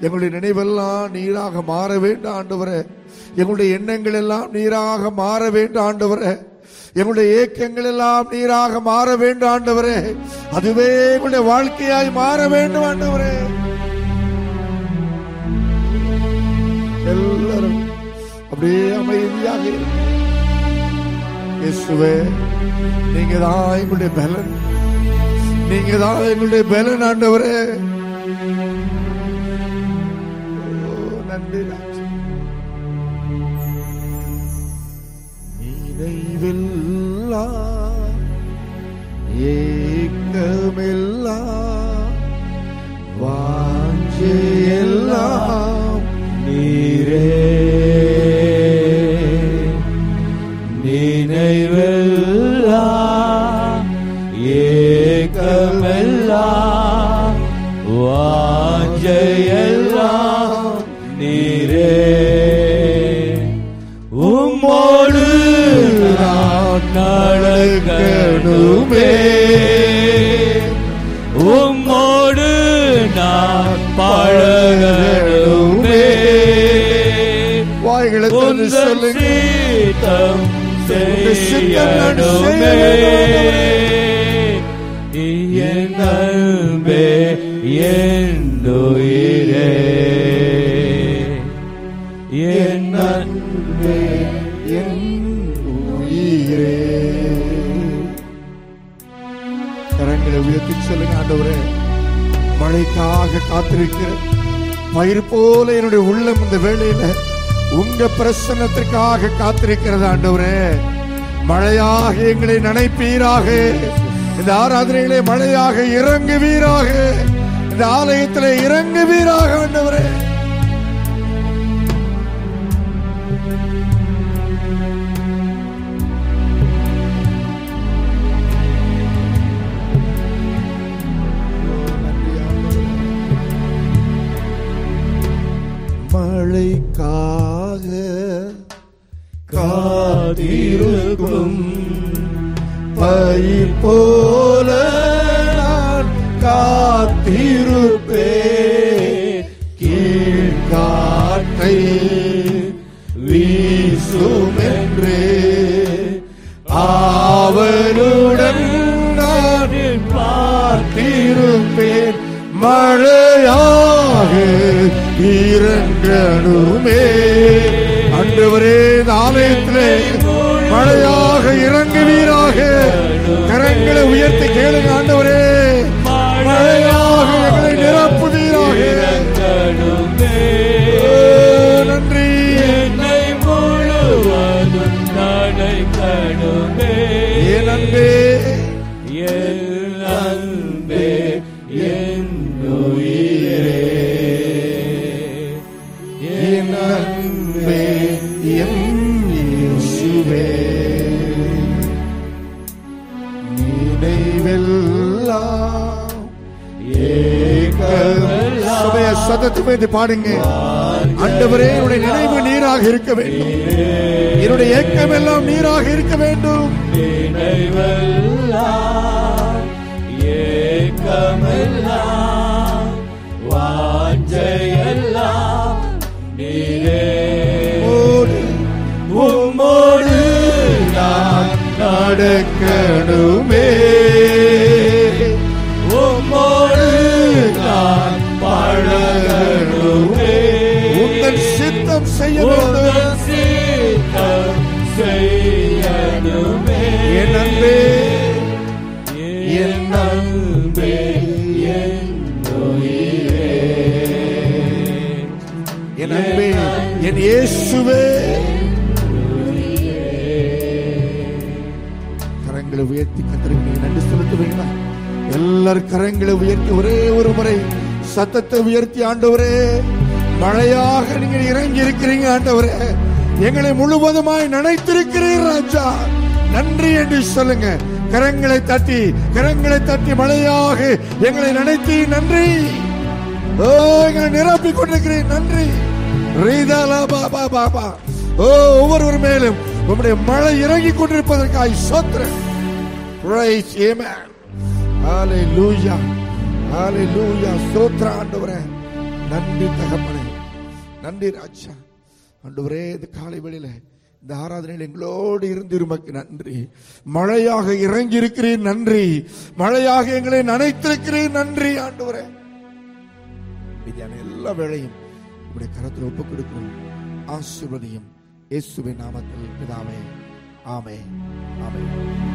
எங்களுடைய நினைவெல்லாம் நீராக மாற வேண்டும் ஆண்டவரே. எங்களுடைய எண்ணங்கள் எல்லாம் நீராக மாற வேண்டும் ஆண்டவரே. எங்களுடைய ஏக்கங்கள் எல்லாம் நீராக மாற வேண்டும் ஆண்டவரே. அதுவே எங்களுடைய வாழ்க்கையாய் மாற வேண்டும் ஆண்டவரே. எல்லாரும் அப்படியே அமைதியாக இயேசுவே நீங்க தான் எங்களுடைய பலன். நீங்க தான் எங்களுடைய பலன் ஆண்டவரே. ஓ, நன்றி ராஜா. நினைவில்லா ஏக்கமில்லா வாஞ்சையெல்லாம் நீரே நினைவெல்லாம் ஏக்கமெல்லாம் வாஞ்சையெல்லாம் அன்பே என் உயிரே என் அன்பே என் உயிரே கரங்களை உயர்த்தி சொல்லுங்க ஆண்டவரே. மழைக்காக காத்திருக்கிறேன் பயிர் போல என்னுடைய உள்ளம் இந்த வேளையில உங்க பிரசன்னத்திற்காக காத்திருக்கிறது ஆண்டவரே. மழையாக எங்களை நனைப்பீராக. இந்த ஆராதனைகளே மழையாக இறங்குவீராக. இந்த ஆலயத்திலே இறங்குவீராக ஆண்டவரே மழைக்கா காத்திருக்கும் பயிர் போல நான் காத்திருப்பேன். கீழ்காற்றை பாடுங்க. ஆண்டவரே என்னுடைய நினைவு நீராக இருக்க வேண்டும். என்னுடைய ஏக்கம் எல்லாம் நீராக இருக்க சத்தத்தை உயர்த்தி ஆண்டவரே மழையாக நீங்க இறங்கி இருக்கிறீங்க ஆண்டவரே. எங்களை முழுவதுமாய் நினைத்திருக்கிறீர் ராஜா. நன்றி என்று சொல்லுங்க. கரங்களை தட்டி கரங்களை தட்டி மழையாக எங்களை நினைத்தி நன்றி. ஓ எங்களை நிரப்பிக் கொண்டிருக்கிறேன் நன்றி. ரீதாலா பாபா பாபா ஓ ஒவ்வொருவர் மேலும் உங்களுடைய மழை இறங்கி கொண்டிருப்பதற்காக சோத்திரம் Praise Amen. Hallelujah. ஹalleluya ஸ்தோத்திர ஆண்டவரே. நன்றி தகப்பனே. நன்றி ராஜா. ஆண்டவரே இந்த காலை வேளையில இந்த ஆராதனையில் எங்களோடு இருந்து இருமக்கு நன்றி. மழையாக இறங்கி இருக்கிறேன் நன்றி. மழையாக எங்களை நினைத்திருக்கிறேன் நன்றி ஆண்டவரே. மீதியான எல்லா வேளையும் உங்களுடைய கரத்தில் ஒப்புக் கொடுக்கிறோம். ஆசிர்வதியும் இயேசுவின் நாமத்தில் பிதாவே. ஆமே ஆமே